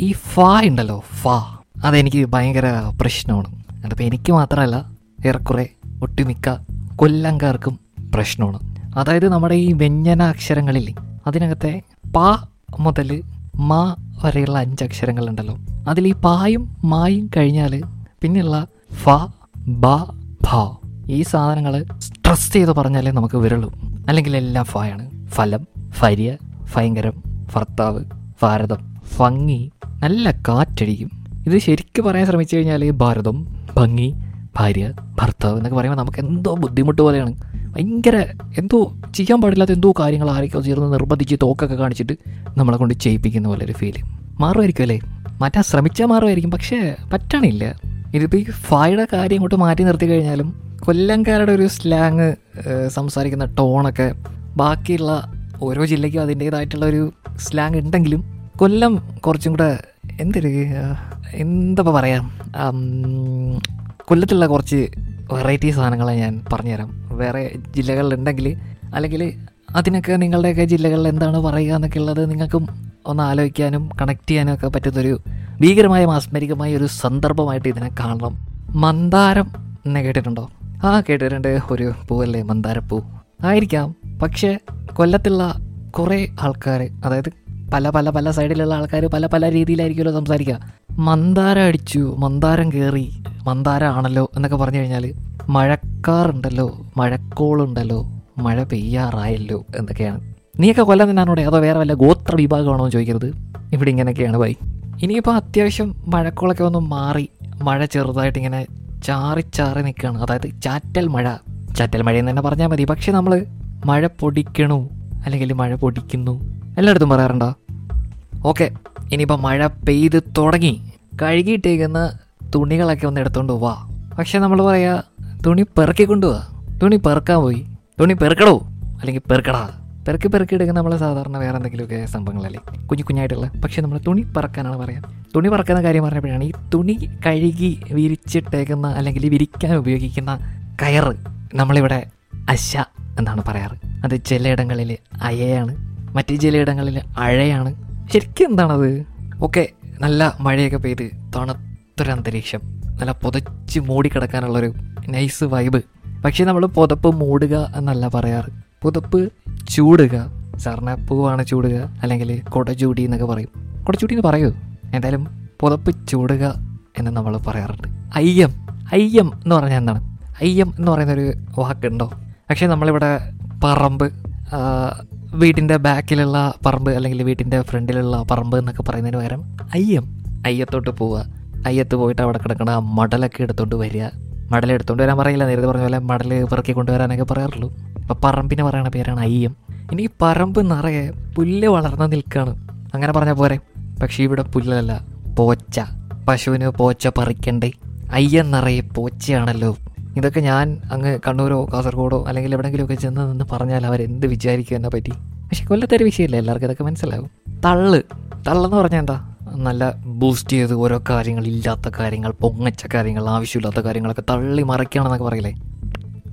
ഈ ഫാ ഉണ്ടല്ലോ ഫാ. അതെനിക്ക് ഭയങ്കര പ്രശ്നമാണ്. അതിപ്പോൾ എനിക്ക് മാത്രമല്ല ഏറെക്കുറെ ഒട്ടുമിക്ക കൊല്ലങ്കാർക്കും പ്രശ്നമാണ്. അതായത് നമ്മുടെ ഈ വ്യഞ്ജന അക്ഷരങ്ങളില്ലേ അതിനകത്തെ പാ മുതൽ മ വരെയുള്ള അഞ്ച് അക്ഷരങ്ങളുണ്ടല്ലോ അതിൽ ഈ പായും മായും കഴിഞ്ഞാൽ പിന്നെയുള്ള ഫ ബ ഭ ഈ സാധനങ്ങൾ സ്ട്രെസ് ചെയ്ത് പറഞ്ഞാലേ നമുക്ക് വിരളൂ അല്ലെങ്കിൽ എല്ലാം ഫായാണ്. ഫലം ഫര്യ ഭയങ്കരം ഭർത്താവ് ഭാരതം. ഭംഗി നല്ല കാറ്റടിക്കും. ഇത് ശരിക്കും പറയാൻ ശ്രമിച്ചു കഴിഞ്ഞാൽ ഭാരതം ഭംഗി ഭാര്യ ഭർത്താവ് എന്നൊക്കെ പറയുമ്പോൾ നമുക്ക് എന്തോ ബുദ്ധിമുട്ട് പോലെയാണ്. ഭയങ്കര എന്തോ ചെയ്യാൻ പാടില്ലാത്ത എന്തോ കാര്യങ്ങൾ ആരൊക്കെ ചേർന്ന് നിർബന്ധിച്ച് തോക്കൊക്കെ കാണിച്ചിട്ട് നമ്മളെ കൊണ്ട് ചെയ്യിപ്പിക്കുന്ന പോലെ ഒരു ഫീൽ മാറുമായിരിക്കും അല്ലേ? മാറ്റാൻ ശ്രമിച്ചാൽ മാറുമായിരിക്കും പക്ഷേ പറ്റണില്ല. ഇതിപ്പോൾ ഈ ഫായുടെ കാര്യം ഇങ്ങോട്ട് മാറ്റി നിർത്തി കഴിഞ്ഞാലും കൊല്ലംകാരുടെ ഒരു സ്ലാങ് സംസാരിക്കുന്ന ടോണൊക്കെ ബാക്കിയുള്ള ഓരോ ജില്ലയ്ക്കും അതിന്റേതായിട്ടുള്ള ഒരു സ്ലാങ് ഉണ്ടെങ്കിലും കൊല്ലം കുറച്ചും കൂടെ എന്തൊരു എന്താ പറയാം? കൊല്ലത്തുള്ള കുറച്ച് വെറൈറ്റി സാധനങ്ങളെ ഞാൻ പറഞ്ഞുതരാം. വേറെ ജില്ലകളിലുണ്ടെങ്കിൽ അല്ലെങ്കിൽ അതിനൊക്കെ നിങ്ങളുടെയൊക്കെ ജില്ലകളിൽ എന്താണ് പറയുക എന്നൊക്കെ ഉള്ളത് നിങ്ങൾക്കും ഒന്ന് ആലോചിക്കാനും കണക്ട് ചെയ്യാനും ഒക്കെ പറ്റുന്നൊരു ഭീകരമായ മാസ്മരികമായ ഒരു സന്ദർഭമായിട്ട് ഇതിനെ കാണണം. മന്ദാരം എന്നെ കേട്ടിട്ടുണ്ടോ? ആ കേട്ടിട്ടുണ്ട്. ഒരു പൂവല്ലേ മന്ദാരപ്പൂ. ആയിരിക്കാം. പക്ഷേ കൊല്ലത്തുള്ള കുറേ ആൾക്കാർ അതായത് പല പല പല സൈഡിലുള്ള ആൾക്കാർ പല പല രീതിയിലായിരിക്കുമല്ലോ സംസാരിക്കുക. മന്ദാരം അടിച്ചു മന്ദാരം കയറി മന്ദാരം ആണല്ലോ എന്നൊക്കെ പറഞ്ഞു കഴിഞ്ഞാൽ മഴക്കാറുണ്ടല്ലോ മഴക്കോളുണ്ടല്ലോ മഴ പെയ്യാറായല്ലോ എന്നൊക്കെയാണ്. നീയൊക്കെ കൊല്ലം തന്നെയാണോടെ അതോ വേറെ വല്ല ഗോത്ര വിഭാഗമാണോ ചോദിക്കരുത്. ഇവിടെ ഇങ്ങനെയൊക്കെയാണ് ബൈ ഇനിയിപ്പോൾ അത്യാവശ്യം മഴക്കോളൊക്കെ ഒന്ന് മാറി മഴ ചെറുതായിട്ട് ഇങ്ങനെ ചാറി ചാറി നിൽക്കുകയാണ്. അതായത് ചാറ്റൽ മഴ. ചാറ്റൽ മഴ എന്ന് തന്നെ പറഞ്ഞാൽ മതി. പക്ഷെ നമ്മൾ മഴ പൊടിക്കണു അല്ലെങ്കിൽ മഴ പൊടിക്കുന്നു എല്ലായിടത്തും പറയാറുണ്ടോ? ഓക്കെ ഇനിയിപ്പോൾ മഴ പെയ്ത് തുടങ്ങി. കഴുകിയിട്ടേക്കുന്ന തുണികളൊക്കെ ഒന്ന് എടുത്തുകൊണ്ട് വാ. പക്ഷെ നമ്മൾ പറയാ തുണി പെറുക്കിക്കൊണ്ട് പോവാ തുണി പെറുക്കാൻ പോയി. തുണി പെറുക്കടോ? അല്ലെങ്കിൽ പെറുക്കടാ. പെറുക്കി പെറുക്കി എടുക്കുന്ന നമ്മൾ സാധാരണ വേറെ എന്തെങ്കിലുമൊക്കെ സംഭവങ്ങളല്ലേ? കുഞ്ഞു കുഞ്ഞായിട്ടുള്ള. പക്ഷെ നമ്മൾ തുണി പറക്കാനാണ് പറയാം. തുണി പറക്കുന്ന കാര്യം പറഞ്ഞപ്പോഴാണ് ഈ തുണി കഴുകി വിരിച്ചിട്ടേക്കുന്ന അല്ലെങ്കിൽ വിരിക്കാൻ ഉപയോഗിക്കുന്ന കയറ് നമ്മളിവിടെ അശ എന്നാണ് പറയാറ്. അത് ചിലയിടങ്ങളിൽ അയയാണ്. മറ്റ് ചിലയിടങ്ങളിൽ അഴയാണ്. ശരിക്കും എന്താണത്? ഓക്കെ നല്ല മഴയൊക്കെ പെയ്ത് തണുത്തൊരു അന്തരീക്ഷം. നല്ല പുതച്ച് മൂടിക്കിടക്കാനുള്ളൊരു നൈസ് വൈബ് പക്ഷേ നമ്മൾ പുതപ്പ് മൂടുക എന്നല്ല പറയാറ്. പുതപ്പ് ചൂടുക. സാറിന് പൂവാണ് ചൂടുക അല്ലെങ്കിൽ കൊട ചൂടി എന്നൊക്കെ പറയും. കൊട എന്ന് പറയൂ. എന്തായാലും പുതപ്പ് ചൂടുക എന്ന് നമ്മൾ പറയാറുണ്ട്. അയ്യം അയ്യം എന്ന് പറഞ്ഞാൽ എന്താണ്? അയ്യം എന്ന് പറയുന്നൊരു വാക്കുണ്ടോ? പക്ഷേ നമ്മളിവിടെ പറമ്പ് വീട്ടിന്റെ ബാക്കിലുള്ള പറമ്പ് അല്ലെങ്കിൽ വീട്ടിന്റെ ഫ്രണ്ടിലുള്ള പറമ്പ് എന്നൊക്കെ പറയുന്നതിന് പകരം അയ്യം അയ്യത്തോട്ട് പോവുക. അയ്യത്ത് പോയിട്ട് അവിടെ കിടക്കണ മടലൊക്കെ എടുത്തുകൊണ്ട് വരിക. മടൽ എടുത്തോണ്ട് വരാൻ പറയില്ല. നേരത്തെ പറഞ്ഞ പോലെ മടൽ പെറുക്കി കൊണ്ടുവരാനൊക്കെ പറയാറുള്ളൂ. അപ്പോൾ പറമ്പിന് പറയുന്ന പേരാണ് അയ്യം. ഇനി പറമ്പ് നിറയെ പുല്ല് വളർന്ന് നിൽക്കുകയാണ് അങ്ങനെ പറഞ്ഞാൽ പോരെ. പക്ഷേ ഇവിടെ പുല്ലല്ല പോച്ച. പശുവിന് പോച്ച പറിക്കണ്ടേ. അയ്യം നിറയെ പോച്ചയാണല്ലോ. ഇതൊക്കെ ഞാൻ അങ്ങ് കണ്ണൂരോ കാസർഗോഡോ അല്ലെങ്കിൽ എവിടെയെങ്കിലുമൊക്കെ ചെന്ന് നിന്ന് പറഞ്ഞാൽ അവരെന്ത് വിചാരിക്കും എന്നെ പറ്റി? പക്ഷെ കൊല്ലത്തൊരു വിഷയമല്ല എല്ലാവർക്കും ഇതൊക്കെ മനസ്സിലാവും. തള്ള്. തള്ളെന്ന് പറഞ്ഞാൽ എന്താ? നല്ല ബൂസ്റ്റ് ചെയ്ത് ഓരോ കാര്യങ്ങൾ ഇല്ലാത്ത കാര്യങ്ങൾ പൊങ്ങച്ച കാര്യങ്ങൾ ആവശ്യമില്ലാത്ത കാര്യങ്ങളൊക്കെ തള്ളി മറിക്കുകയാണെന്നൊക്കെ പറയില്ലേ?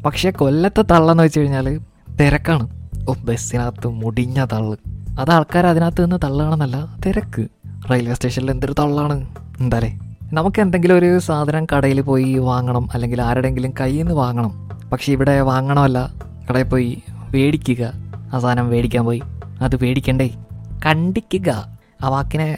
പക്ഷേ കൊല്ലത്തെ തള്ളെന്ന് വെച്ച് കഴിഞ്ഞാൽ തിരക്കാണ്. ഓ ബസ്സിനകത്ത് മുടിഞ്ഞ തള്ള്. അത് ആൾക്കാർ അതിനകത്ത് നിന്ന് തള്ളാണെന്നല്ല തിരക്ക്. റെയിൽവേ സ്റ്റേഷനിൽ എന്തൊരു തള്ളാണ്? എന്താലേ നമുക്ക് എന്തെങ്കിലും ഒരു സാധനം കടയിൽ പോയി വാങ്ങണം അല്ലെങ്കിൽ ആരുടെങ്കിലും കയ്യിൽ നിന്ന് വാങ്ങണം. പക്ഷേ ഇവിടെ വാങ്ങണമല്ല കടയിൽ പോയി മേടിക്കുക. ആ സാധനം മേടിക്കാൻ പോയി. അത് മേടിക്കണ്ടേ? കണ്ടിക്കുക ആ വാക്കിനെ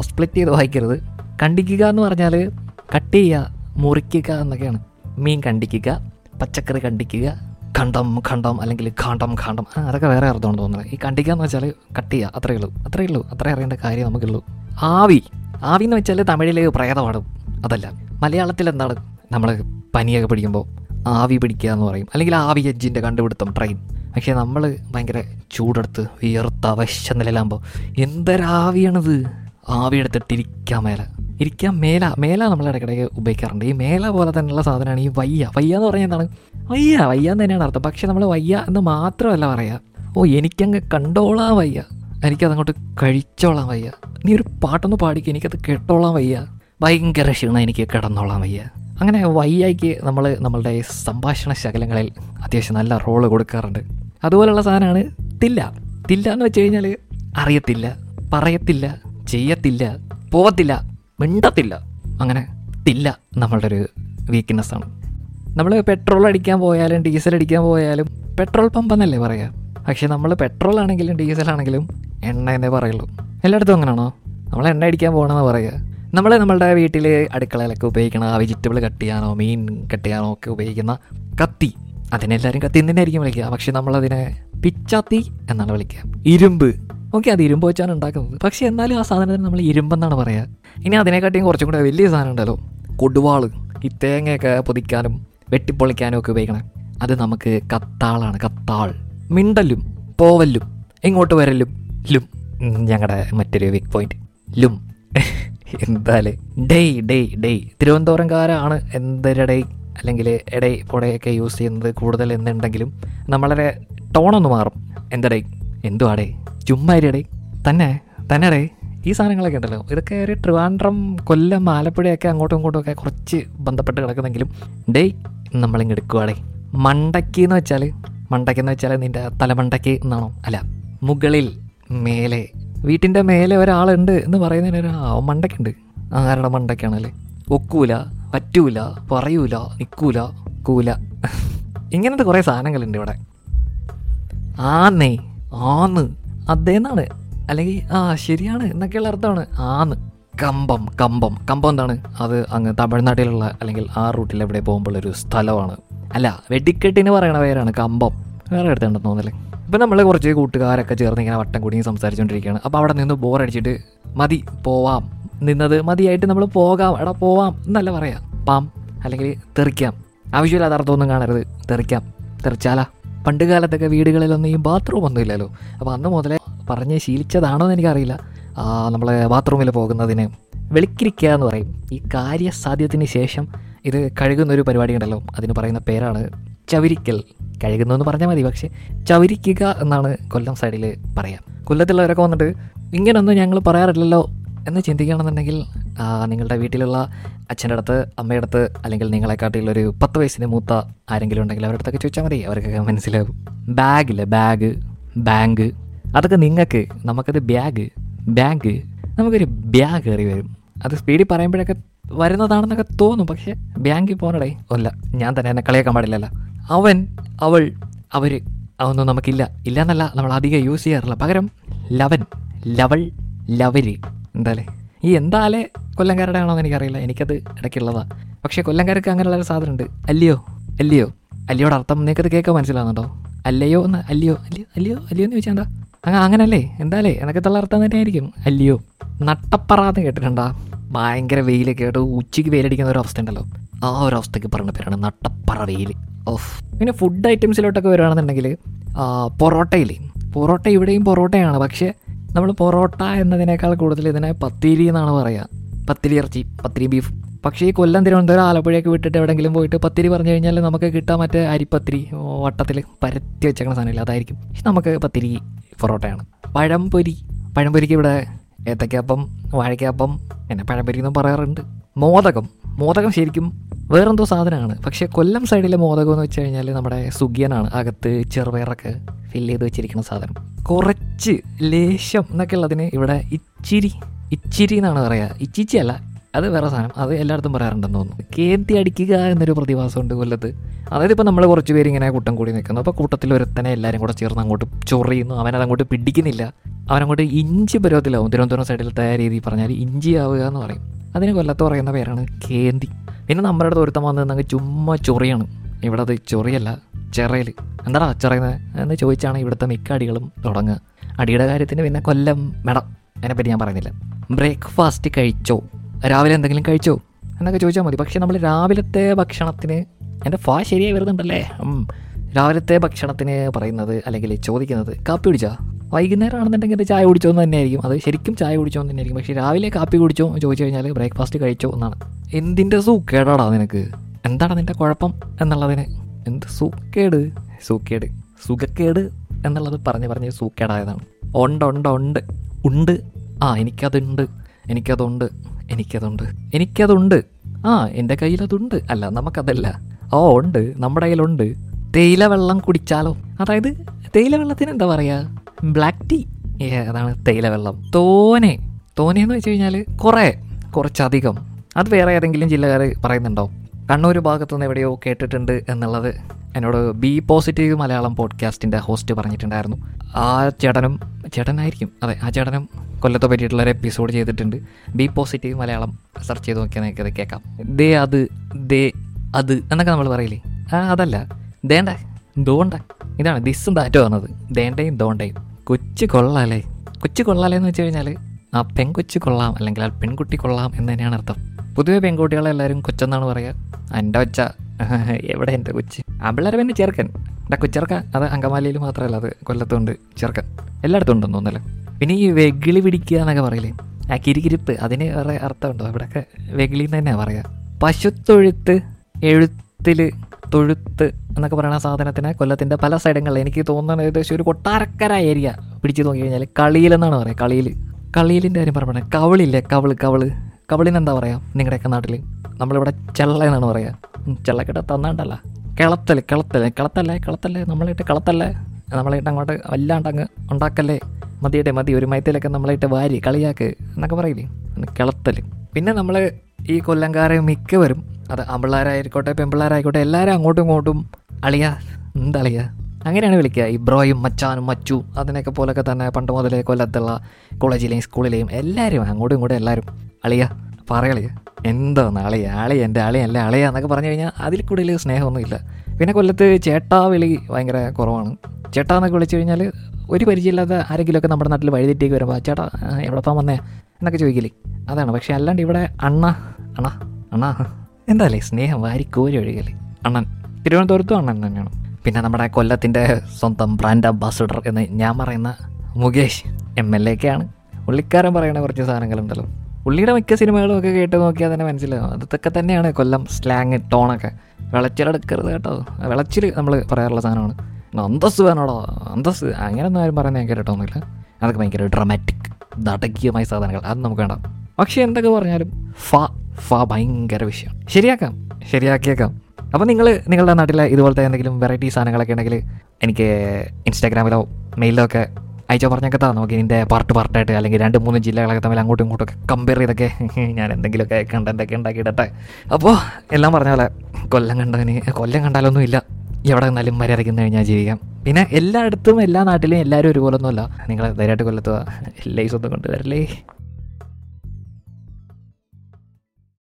സ്പ്ലിറ്റ് ചെയ്ത് വായിക്കരുത്. കണ്ടിക്കുക എന്ന് പറഞ്ഞാൽ കട്ട് ചെയ്യുക മുറിക്കുക എന്നൊക്കെയാണ്. മീൻ കണ്ടിക്കുക പച്ചക്കറി കണ്ടിക്കുക ഖണ്ഡം ഖണ്ഡം അല്ലെങ്കിൽ ഖാണ്ടം ഖാണ്ടം അതൊക്കെ വേറെ അർത്ഥമാണ് തോന്നുന്നത്. ഈ കണ്ടിക്കുക എന്ന് വെച്ചാൽ കട്ട് ചെയ്യുക. അത്രയേ ഉള്ളൂ. അത്രയേ ഉള്ളൂ. അത്രേ അറിയേണ്ട കാര്യം നമുക്കുള്ളൂ. ആവി. ആവി എന്ന് വെച്ചാൽ തമിഴിലെ പ്രേതമാണ് അതല്ല മലയാളത്തിൽ എന്താണ് നമ്മൾ പനിയൊക്കെ പിടിക്കുമ്പോൾ ആവി പിടിക്കുക എന്ന് പറയും. അല്ലെങ്കിൽ ആവി എജ്ജിന്റെ കണ്ടുപിടുത്തം ട്രെയിൻ. പക്ഷേ നമ്മൾ ഭയങ്കര ചൂടെടുത്ത് വിയർത്ത് അവശ്യ നിലയിലാകുമ്പോൾ എന്തൊരാവിയാണിത്? ആവി എടുത്തിട്ട് ഇരിക്കാൻ മേല. ഇരിക്കാൻ മേല മേല നമ്മൾ ഇടയ്ക്കിടയ്ക്ക് ഉപയോഗിക്കാറുണ്ട്. ഈ മേല പോലെ തന്നെയുള്ള സാധനമാണ് ഈ വയ്യ. വയ്യ എന്ന് പറഞ്ഞാൽ എന്താണ്? വയ്യ വയ്യ എന്ന് തന്നെയാണ് അർത്ഥം. പക്ഷെ നമ്മൾ വയ്യ എന്ന് മാത്രമല്ല പറയുക ഓ എനിക്കങ്ങ് കണ്ടോളാൻ വയ്യ. എനിക്കതങ്ങോട്ട് കഴിച്ചോളാൻ വയ്യ. നീ ഒരു പാട്ടൊന്ന് പാടിക്കുക എനിക്കത് കേട്ടോളാൻ വയ്യ. ഭയങ്കര ക്ഷീണം എനിക്ക് കിടന്നോളാൻ വയ്യ. അങ്ങനെ വയ്യായിക്ക് നമ്മൾ നമ്മളുടെ സംഭാഷണ ശകലങ്ങളിൽ അത്യാവശ്യം നല്ല റോൾ കൊടുക്കാറുണ്ട്. അതുപോലുള്ള സാധനമാണ് തില്ല. തില്ല എന്ന് വെച്ച് കഴിഞ്ഞാൽ അറിയത്തില്ല പറയത്തില്ല ചെയ്യത്തില്ല പോവത്തില്ല മിണ്ടത്തില്ല. അങ്ങനെ തില്ല നമ്മളുടെ ഒരു വീക്ക്നെസ് ആണ്. നമ്മൾ പെട്രോൾ അടിക്കാൻ പോയാലും ഡീസൽ അടിക്കാൻ പോയാലും പെട്രോൾ പമ്പ് എന്നല്ലേ പറയുക പക്ഷേ നമ്മൾ പെട്രോൾ ആണെങ്കിലും ഡീസൽ ആണെങ്കിലും എണ്ണ എന്നേ പറയുള്ളൂ. എല്ലായിടത്തും അങ്ങനെയാണോ? നമ്മൾ എണ്ണ അടിക്കാൻ പോകണമെന്ന് പറയുക. നമ്മൾ നമ്മളുടെ വീട്ടിൽ അടുക്കളയിലൊക്കെ ഉപയോഗിക്കണ വെജിറ്റബിൾ കട്ട് ചെയ്യാനോ മീൻ കട്ട് ചെയ്യാനോ ഒക്കെ ഉപയോഗിക്കുന്ന കത്തി. അതിനെല്ലാവരും കത്തി എന്ന് ആയിരിക്കും വിളിക്കുക. പക്ഷെ നമ്മളതിനെ പിച്ചാത്തി എന്നാണ് വിളിക്കുക. ഇരുമ്പ്. ഓക്കെ അത് ഇരുമ്പ് വെച്ചാണ് ഉണ്ടാക്കുന്നത്. പക്ഷെ എന്നാലും ആ സാധനത്തിന് നമ്മൾ ഇരുമ്പെന്നാണ് പറയുക. ഇനി അതിനെക്കാട്ടിയും കുറച്ചും കൂടെ വലിയ സാധനം ഉണ്ടല്ലോ. കൊടുവാൾ. ഈ തേങ്ങയൊക്കെ പൊതിക്കാനും വെട്ടിപ്പൊളിക്കാനും ഒക്കെ ഉപയോഗിക്കണം. അത് നമുക്ക് കത്താളാണ്. കത്താൾ. മിണ്ടലും പോവല്ലും ഇങ്ങോട്ട് വരലും ലും. ഞങ്ങളുടെ മറ്റൊരു വീക്ക് പോയിന്റ് ലും. എന്താലേ? ഡേ ഡേ ഡേ തിരുവനന്തപുരംകാരാണ് എന്തൊരു ഡേയ് അല്ലെങ്കിൽ എടേ പുടയൊക്കെ യൂസ് ചെയ്യുന്നത് കൂടുതൽ എന്നുണ്ടെങ്കിലും നമ്മളെ ടോണൊന്ന് മാറും. എന്തടേ? എന്തുവാടേ? ചുമ്മാരിയടേ തന്നെ തന്നെ ഡേ ഈ സാധനങ്ങളൊക്കെ ഉണ്ടല്ലോ. ഇതൊക്കെ ഒരു ട്രിവാൻഡ്രം കൊല്ലം ആലപ്പുഴയൊക്കെ അങ്ങോട്ടും ഇങ്ങോട്ടും ഒക്കെ കുറച്ച് ബന്ധപ്പെട്ട് കിടക്കുന്നെങ്കിലും ഡേ നമ്മളിങ്ങ് എടുക്കുവാടേ. മണ്ടക്കിന്ന് എന്ന് വെച്ചാൽ മണ്ടക്കെന്ന് വെച്ചാൽ നിന്റെ തലമണ്ടയ്ക്ക് എന്നാണോ? അല്ല മുകളിൽ മേലെ. വീട്ടിന്റെ മേലെ ഒരാളുണ്ട് എന്ന് പറയുന്നതിന് ഒരു ആ മണ്ടയ്ക്കുണ്ട്. ആരുടെ മണ്ടയ്ക്കാണല്ലേ? ഒക്കൂല പറ്റൂല പറയൂല നിൽക്കൂല കൂല ഇങ്ങനത്തെ കുറേ സാധനങ്ങളുണ്ട് ഇവിടെ. ആന്നേ ആന്ന്. അതേന്നാണ്? അല്ലെങ്കിൽ ആ ശരിയാണ് എന്നൊക്കെയുള്ള അർത്ഥമാണ്. ആന്ന്. കമ്പം കമ്പം. കമ്പം എന്താണ്? അത് അങ്ങ് തമിഴ്നാട്ടിലുള്ള അല്ലെങ്കിൽ ആ റൂട്ടിൽ എവിടെ പോകുമ്പോഴൊരു സ്ഥലമാണ്. അല്ല വെടിക്കെട്ടിന് പറയണ പേരാണ് കമ്പം. വേറെ അടുത്തുണ്ടെന്ന് തോന്നല്ലേ ഇപ്പം നമ്മൾ കുറച്ച് കൂട്ടുകാരൊക്കെ ചേർന്ന് ഇങ്ങനെ വട്ടം കൂടി സംസാരിച്ചുകൊണ്ടിരിക്കുകയാണ് അപ്പോൾ അവിടെ നിന്ന് ബോറടിച്ചിട്ട് മതി പോവാം. നിന്നത് മതിയായിട്ട് നമ്മൾ പോകാം എടാ പോവാം എന്നല്ല പറയാം. പാം അല്ലെങ്കിൽ തെറിക്കാം. ആവശ്യമില്ലാത്ത അർത്ഥമൊന്നും കാണരുത്. തെറിക്കാം തെറിച്ചാലാ. പണ്ട് കാലത്തൊക്കെ വീടുകളിലൊന്നും ഈ ബാത്റൂം ഒന്നും ഇല്ലല്ലോ. അപ്പോൾ അന്ന് മുതലേ പറഞ്ഞ് ശീലിച്ചതാണോ എന്ന് എനിക്കറിയില്ല. നമ്മൾ ബാത്റൂമിൽ പോകുന്നതിന് വെളിക്കിരിക്കുക എന്ന് പറയും. ഈ കാര്യസാധ്യത്തിന് ശേഷം ഇത് കഴുകുന്നൊരു പരിപാടി ഉണ്ടല്ലോ അതിന് പറയുന്ന പേരാണ് ചവിരിക്കൽ കഴുകുന്നു എന്ന് പറഞ്ഞാൽ മതി. പക്ഷേ ചവിരിക്കുക എന്നാണ് കൊല്ലം സൈഡിൽ പറയാം. കൊല്ലത്തുള്ളവരൊക്കെ വന്നിട്ട് ഇങ്ങനൊന്നും ഞങ്ങൾ പറയാറില്ലല്ലോ എന്ന് ചിന്തിക്കുകയാണെന്നുണ്ടെങ്കിൽ നിങ്ങളുടെ വീട്ടിലുള്ള അച്ഛന്റെ അടുത്ത് അമ്മയുടെ അടുത്ത് അല്ലെങ്കിൽ നിങ്ങളെക്കാട്ടിലുള്ള ഒരു പത്ത് വയസ്സിന് മൂത്ത ആരെങ്കിലും ഉണ്ടെങ്കിൽ അവരുടെ അടുത്തൊക്കെ ചോദിച്ചാൽ മതി. അവർക്കൊക്കെ മനസ്സിലാവും ബാഗില്ലേ ബാഗ് ബാങ്ക് അതൊക്കെ നിങ്ങൾക്ക് നമുക്കത് ബാഗ് ബാങ്ക് നമുക്കൊരു ബാഗ് കയറി വരും. അത് സ്പീഡിൽ പറയുമ്പോഴൊക്കെ വരുന്നതാണെന്നൊക്കെ തോന്നും. പക്ഷേ ബാങ്കിൽ പോകണടേ അല്ല ഞാൻ തന്നെ എന്നെ കളിയാക്കാൻ പാടില്ലല്ലോ. അവൻ അവൾ അവർ അതൊന്നും നമുക്കില്ല. ഇല്ല എന്നല്ല നമ്മൾ അധികം യൂസ് ചെയ്യാറില്ല. പകരം ലവൻ ലവൾ ലവര്. എന്താലേ? ഈ എന്താലേ കൊല്ലംകാരുടെ ആണോ എന്ന് എനിക്കറിയില്ല. എനിക്കത് ഇടയ്ക്കുള്ളതാണ് പക്ഷേ കൊല്ലംകാർക്ക് അങ്ങനെയുള്ള ഒരു സാധനമുണ്ട്. അല്ലയോ? അല്ലയോ? അല്ലയോടെ അർത്ഥം നിനക്കത് കേൾക്കാൻ മനസ്സിലാകുന്നുണ്ടോ അല്ലയോ എന്ന്? അല്ലയോ? അല്ലയോ? അല്ലയോ? അല്ലയോ എന്ന് ചോദിച്ചാൽ എന്താ? അങ്ങ് അങ്ങനല്ലേ? എന്താലേ? എന്നൊക്കെ തള്ള അർത്ഥം തന്നെ ആയിരിക്കും. അല്ലയോ? നട്ടപ്പറ എന്ന് കേട്ടിട്ടുണ്ടാ? ഭയങ്കര വെയിലൊക്കെ ആയിട്ട് ഉച്ചയ്ക്ക് വെയിലടിക്കുന്ന ഒരു അവസ്ഥ ഉണ്ടല്ലോ ആ ഒരു അവസ്ഥയ്ക്ക് പറഞ്ഞ പേരാണ് നട്ടപ്പറ വെയിൽ ഓഫ്. പിന്നെ ഫുഡ് ഐറ്റംസിലോട്ടൊക്കെ വരികയാണെന്നുണ്ടെങ്കിൽ പൊറോട്ടയില്ലേ? പൊറോട്ട ഇവിടെയും പൊറോട്ടയാണ്. പക്ഷേ നമ്മൾ പൊറോട്ട എന്നതിനേക്കാൾ കൂടുതൽ ഇതിനെ പത്തിരി എന്നാണ് പറയുക പത്തിരി ഇറച്ചി പത്തിരി ബീഫ് പക്ഷേ ഈ കൊല്ലം തിരുവനന്തപുരം ആലപ്പുഴയൊക്കെ വിട്ടിട്ട് എവിടെയെങ്കിലും പോയിട്ട് പത്തിരി പറഞ്ഞു കഴിഞ്ഞാൽ നമുക്ക് കിട്ടാൻ മറ്റേ അരിപ്പത്തിരി വട്ടത്തിൽ പരത്തി വെച്ചേക്കണ സാധനമില്ല. അതായിരിക്കും. പക്ഷെ നമുക്ക് പത്തിരി പൊറോട്ടയാണ്. പഴംപൊരി. പഴംപൊരിക്ക് ഇവിടെ ഏത്തക്കാപ്പം വാഴയ്ക്കാപ്പം പിന്നെ പഴംപൊരി എന്നും പറയാറുണ്ട്. മോദകം. മോദകം ശരിക്കും വേറെന്തോ സാധനമാണ്. പക്ഷേ കൊല്ലം സൈഡിലെ മോദകം എന്ന് വെച്ച് കഴിഞ്ഞാൽ നമ്മുടെ സുഖിയനാണ്. അകത്ത് ചെറുപയറൊക്കെ ഫില്ല് ചെയ്ത് വെച്ചിരിക്കുന്ന സാധനം. കുറച്ച് ലേശം എന്നൊക്കെ ഉള്ളതിന് ഇവിടെ ഇച്ചിരി ഇച്ചിരി എന്നാണ് പറയുക ഇച്ചിച്ചി അല്ല അത് വേറെ സാധനം. അത് എല്ലായിടത്തും പറയാറുണ്ടെന്ന് തോന്നുന്നു. കേന്തി അടിക്കുക എന്നൊരു പ്രതിഭാസമുണ്ട് കൊല്ലത്ത്. അതായത് ഇപ്പോൾ നമ്മൾ കുറച്ച് പേര് ഇങ്ങനെ കൂട്ടം കൂടി നിൽക്കുന്നു. അപ്പോൾ കൂട്ടത്തിൽ ഒരുത്തനെ എല്ലാവരും കൂടെ ചേർന്ന് അങ്ങോട്ട് ചൊറിയുന്നു. അവനത് അങ്ങോട്ട് പിടിക്കുന്നില്ല. അവനങ്ങോട്ട് ഇഞ്ചി പരുവത്തിലാവും. തിരുവനന്തപുരം സൈഡിലത്തെ രീതി പറഞ്ഞാൽ ഇഞ്ചി ആവുക എന്ന് പറയും. അതിന് കൊല്ലത്ത് പറയുന്ന പേരാണ് കേന്തി. പിന്നെ നമ്മുടെ അടുത്ത് ഒരുത്തം വന്ന് നിന്നെങ്കിൽ ചുമ്മാ ചൊറിയാണ്. ഇവിടെ അത് ചൊറിയല്ല ചെറയൽ എന്താടാ ചെറിയുന്നത് എന്ന് ചോദിച്ചാണ് ഇവിടുത്തെ മിക്ക അടികളും തുടങ്ങുക. അടിയുടെ കാര്യത്തിന് പിന്നെ കൊല്ലം മേടം. അതിനെപ്പറ്റി ഞാൻ പറയുന്നില്ല. ബ്രേക്ക്ഫാസ്റ്റ് കഴിച്ചോ? രാവിലെ എന്തെങ്കിലും കഴിച്ചോ? എന്നൊക്കെ ചോദിച്ചാൽ മതി. പക്ഷേ നമ്മൾ രാവിലത്തെ ഭക്ഷണത്തിന് എന്റെ ഫാ ശരിയായി വരുന്നുണ്ടല്ലേ. രാവിലത്തെ ഭക്ഷണത്തിന് പറയുന്നത് അല്ലെങ്കിൽ ചോദിക്കുന്നത് കാപ്പി കുടിച്ചാ? വൈകുന്നേരം ആണെന്നുണ്ടെങ്കിൽ ചായ കുടിച്ചോ എന്ന് തന്നെയായിരിക്കും. അത് ശരിക്കും ചായ കുടിച്ചോ എന്ന് തന്നെയായിരിക്കും. പക്ഷേ രാവിലെ കാപ്പി കുടിച്ചോ എന്ന് ചോദിച്ചു കഴിഞ്ഞാൽ ബ്രേക്ക്ഫാസ്റ്റ് കഴിച്ചോ എന്നാണ്. എന്തിന്റെ സൂക്കേടാടാ നിനക്ക്? എന്താണ് നിന്റെ കുഴപ്പം എന്നുള്ളതിന്? എന്ത് സൂക്കേട്? സൂക്കേട്. സുഖക്കേട് എന്നുള്ളത് പറഞ്ഞ് പറഞ്ഞ് സൂക്കേടായതാണ്. ഉണ്ട് ഉണ്ട് ഉണ്ട്. ഉണ്ട്. ആ എനിക്കതുണ്ട്. എനിക്കതുണ്ട്. എനിക്കതുണ്ട്. എനിക്കതുണ്ട്. ആ എന്റെ കയ്യിലതുണ്ട്. അല്ല നമുക്കതല്ല. ഓ ഉണ്ട്. നമ്മുടെ കയ്യിലുണ്ട്. തേയില വെള്ളം കുടിച്ചാലോ? അതായത് തേയില വെള്ളത്തിന് എന്താ പറയുക ബ്ലാക്ക് ടീ. അതാണ് തേയില വെള്ളം. തോനെ. തോന്നിയെന്ന് വെച്ച് കഴിഞ്ഞാൽ കുറേ. കുറച്ചധികം. അത് വേറെ ഏതെങ്കിലും ജില്ലക്കാർ പറയുന്നുണ്ടോ? കണ്ണൂർ ഭാഗത്തുനിന്ന് എവിടെയോ കേട്ടിട്ടുണ്ട് എന്നുള്ളത് എന്നോട് ബി പോസിറ്റീവ് മലയാളം പോഡ്കാസ്റ്റിന്റെ ഹോസ്റ്റ് പറഞ്ഞിട്ടുണ്ടായിരുന്നു. ആ ചേട്ടനും ചേട്ടനായിരിക്കും. അതെ ആ ചേട്ടനും കൊല്ലത്തെ പറ്റിയിട്ടുള്ള ഒരു എപ്പിസോഡ് ചെയ്തിട്ടുണ്ട്. ബി പോസിറ്റീവ് മലയാളം സെർച്ച് ചെയ്ത് നോക്കിയാൽ നിങ്ങൾക്ക് അത് കേൾക്കാം. ദേ അത് ദേ അത് എന്നൊക്കെ നമ്മൾ പറയില്ലേ? ആ അതല്ല. ദേണ്ട ദോണ്ട. ഇതാണ് ദിസ്സും ദാറ്റോ പറഞ്ഞത് ദേണ്ടയും ദോണ്ടയും. കൊച്ചു കൊള്ളാലേ. കൊച്ചു കൊള്ളാലേ എന്ന് വെച്ച് കഴിഞ്ഞാൽ ആ പെൺകൊച്ചു കൊള്ളാം അല്ലെങ്കിൽ ആ പെൺകുട്ടി കൊള്ളാം എന്ന് തന്നെയാണ് അർത്ഥം. പൊതുവെ പെൺകുട്ടികളെ എല്ലാവരും കൊച്ചെന്നാണ് പറയുക എന്റെ ഒച്ച. എവിടെ എന്റെ കൊച്ച്? ആമ്പിള്ളേരെ പിന്നെ ചെറുക്കൻ. എന്റെ കൊച്ചിറക്ക. അത് അങ്കമാലിയിൽ മാത്രമല്ല അത് കൊല്ലത്തുണ്ട് ചെറുക്കൻ. എല്ലായിടത്തും ഉണ്ടെന്ന് തോന്നല്ലേ പിന്നെ ഈ വെകിളി പിടിക്കുക എന്നൊക്കെ പറയില്ലേ? ആ കിരികിരിപ്പ് അതിന് വേറെ അർത്ഥമുണ്ടോ? ഇവിടെയൊക്കെ വെകിളി എന്ന് തന്നെയാണ് പറയുക പശുത്തൊഴുത്ത് എഴുത്തിൽ തൊഴുത്ത് എന്നൊക്കെ പറയുന്ന സാധനത്തിന് കൊല്ലത്തിന്റെ പല സൈഡങ്ങളിൽ എനിക്ക് തോന്നുന്നത് ഏകദേശം ഒരു കൊട്ടാരക്കര ഏരിയ പിടിച്ചു നോക്കി കഴിഞ്ഞാൽ കളിയിൽ എന്നാണ് പറയുക കളിയിൽ. കളിയിലിന്റെ കാര്യം പറഞ്ഞ കവളില്ലേ? കവൾ കവൾ. കവളിന് എന്താ പറയുക നിങ്ങളുടെയൊക്കെ നാട്ടിൽ നമ്മളിവിടെ ചെള്ള എന്നാണ് പറയുക ചെള്ളക്കെട്ട തന്നാണ്ടല്ല. കിളത്തൽ കിളത്തൽ കിളത്തല്ലേ കിളത്തല്ലേ? നമ്മളിട്ട് കിളത്തല്ലേ? നമ്മളിട്ട് അങ്ങോട്ട് വല്ലാണ്ട് അങ്ങ് ഉണ്ടാക്കല്ലേ? മതിയുടെ മതി ഒരു മയത്തിലൊക്കെ നമ്മളിട്ട് വാരി കളിയാക്ക് എന്നൊക്കെ പറയില്ലേ? കിളത്തൽ പിന്നെ നമ്മൾ ഈ കൊല്ലംകാരെ മിക്കവരും അത് ആമ്പിള്ളേരായിക്കോട്ടെ പെമ്പിള്ളേരായിക്കോട്ടെ എല്ലാവരും അങ്ങോട്ടും ഇങ്ങോട്ടും അളിയ. എന്തളിയ അങ്ങനെയാണ് വിളിക്കുക ഈ ബ്രോയും മച്ചാനും മച്ചു അതിനൊക്കെ പോലൊക്കെ തന്നെ പണ്ട് മുതലേ കൊല്ലത്തുള്ള കോളേജിലെയും സ്കൂളിലെയും എല്ലാവരും അങ്ങോട്ടും ഇങ്ങോട്ടും എല്ലാവരും അളിയ പറയളിയ എന്തോന്ന് അളിയ അളിയ എന്റെ അളിയ അല്ല അളിയ എന്നൊക്കെ പറഞ്ഞു കഴിഞ്ഞാൽ അതിൽ കൂടുതൽ സ്നേഹമൊന്നുമില്ല. പിന്നെ കൊല്ലത്ത് ചേട്ടാ വിളി ഭയങ്കര കുറവാണ്. ചേട്ടാ എന്നൊക്കെ വിളിച്ചു കഴിഞ്ഞാൽ ഒരു പരിചയമില്ലാത്ത ആരെങ്കിലുമൊക്കെ നമ്മുടെ നാട്ടിൽ വഴിതെറ്റേക്ക് വരുമ്പോൾ ചേട്ടാ എവിടെപ്പം വന്നേ? എന്നൊക്കെ ചോദിക്കില്ലേ അതാണ്. പക്ഷെ അല്ലാണ്ട് ഇവിടെ അണ്ണ അണ്ണ അണ്ണ എന്താല്ലേ സ്നേഹം വാരി കോരി ഒഴുകല്ലേ അണ്ണൻ. തിരുവനന്തപുരത്തും അണ്ണൻ തന്നെയാണ്. പിന്നെ നമ്മുടെ കൊല്ലത്തിന്റെ സ്വന്തം ബ്രാൻഡ് അംബാസഡർ എന്ന് ഞാൻ പറയുന്ന മുകേഷ് എം എൽ എക്കെയാണ് പുള്ളിക്കാരൻ പറയുന്ന കുറച്ച് സാധനങ്ങളുണ്ടല്ലോ പുള്ളിയുടെ മിക്ക സിനിമകളും ഒക്കെ കേട്ട് നോക്കിയാൽ തന്നെ മനസ്സിലാവും. അതൊക്കെ തന്നെയാണ് കൊല്ലം സ്ലാങ് ടോണൊക്കെ വിളച്ചിലെടുക്കരുത് കേട്ടോ. വിളച്ചിൽ നമ്മൾ പറയാറുള്ള സാധനമാണ്. അന്തസ് വേണോടോ? അന്തസ് അങ്ങനെയൊന്നും ആരും പറയുന്നത് ഞാൻ കേട്ടിട്ടൊന്നുമില്ല. അതൊക്കെ ഭയങ്കര ഡ്രമാറ്റിക് നാടകീയമായ സാധനങ്ങൾ. അത് നമുക്ക് വേണ്ട. പക്ഷേ എന്തൊക്കെ പറഞ്ഞാലും ഫ ഫ ഭയങ്കര വിഷയം. ശരിയാക്കാം. ശരിയാക്കിയേക്കാം. അപ്പോൾ നിങ്ങൾ നിങ്ങളുടെ നാട്ടിലെ ഇതുപോലത്തെ എന്തെങ്കിലും വെറൈറ്റി സാധനങ്ങളൊക്കെ ഉണ്ടെങ്കിൽ എനിക്ക് ഇൻസ്റ്റാഗ്രാമിലോ മെയിലിലോ ഒക്കെ അയച്ചോ പറഞ്ഞൊക്കെ താ. നോക്കി ഇതിന്റെ പാർട്ട് പാർട്ടായിട്ട് അല്ലെങ്കിൽ രണ്ട് മൂന്ന് ജില്ലകളൊക്കെ തമ്മിൽ അങ്ങോട്ടും ഇങ്ങോട്ടും ഒക്കെ കമ്പയർ ചെയ്തൊക്കെ ഞാൻ എന്തെങ്കിലുമൊക്കെ കണ്ടന്റൊക്കെ ഉണ്ടാക്കിയിടട്ടെ. അപ്പോൾ എല്ലാം പറഞ്ഞ പോലെ കൊല്ലം കണ്ടതിന് കൊല്ലം കണ്ടാലൊന്നും ഇല്ല. എവിടെ നിന്നാലും മര്യാദയ്ക്ക് നിന്ന് കഴിഞ്ഞാൽ ജീവിക്കാം. പിന്നെ എല്ലായിടത്തും എല്ലാ നാട്ടിലും എല്ലാവരും ഒരുപോലൊന്നുമല്ല. നിങ്ങൾ ധൈര്യമായിട്ട് കൊല്ലത്തുക ലൈസ് ഒന്നും കൊണ്ടുവരല്ലേ?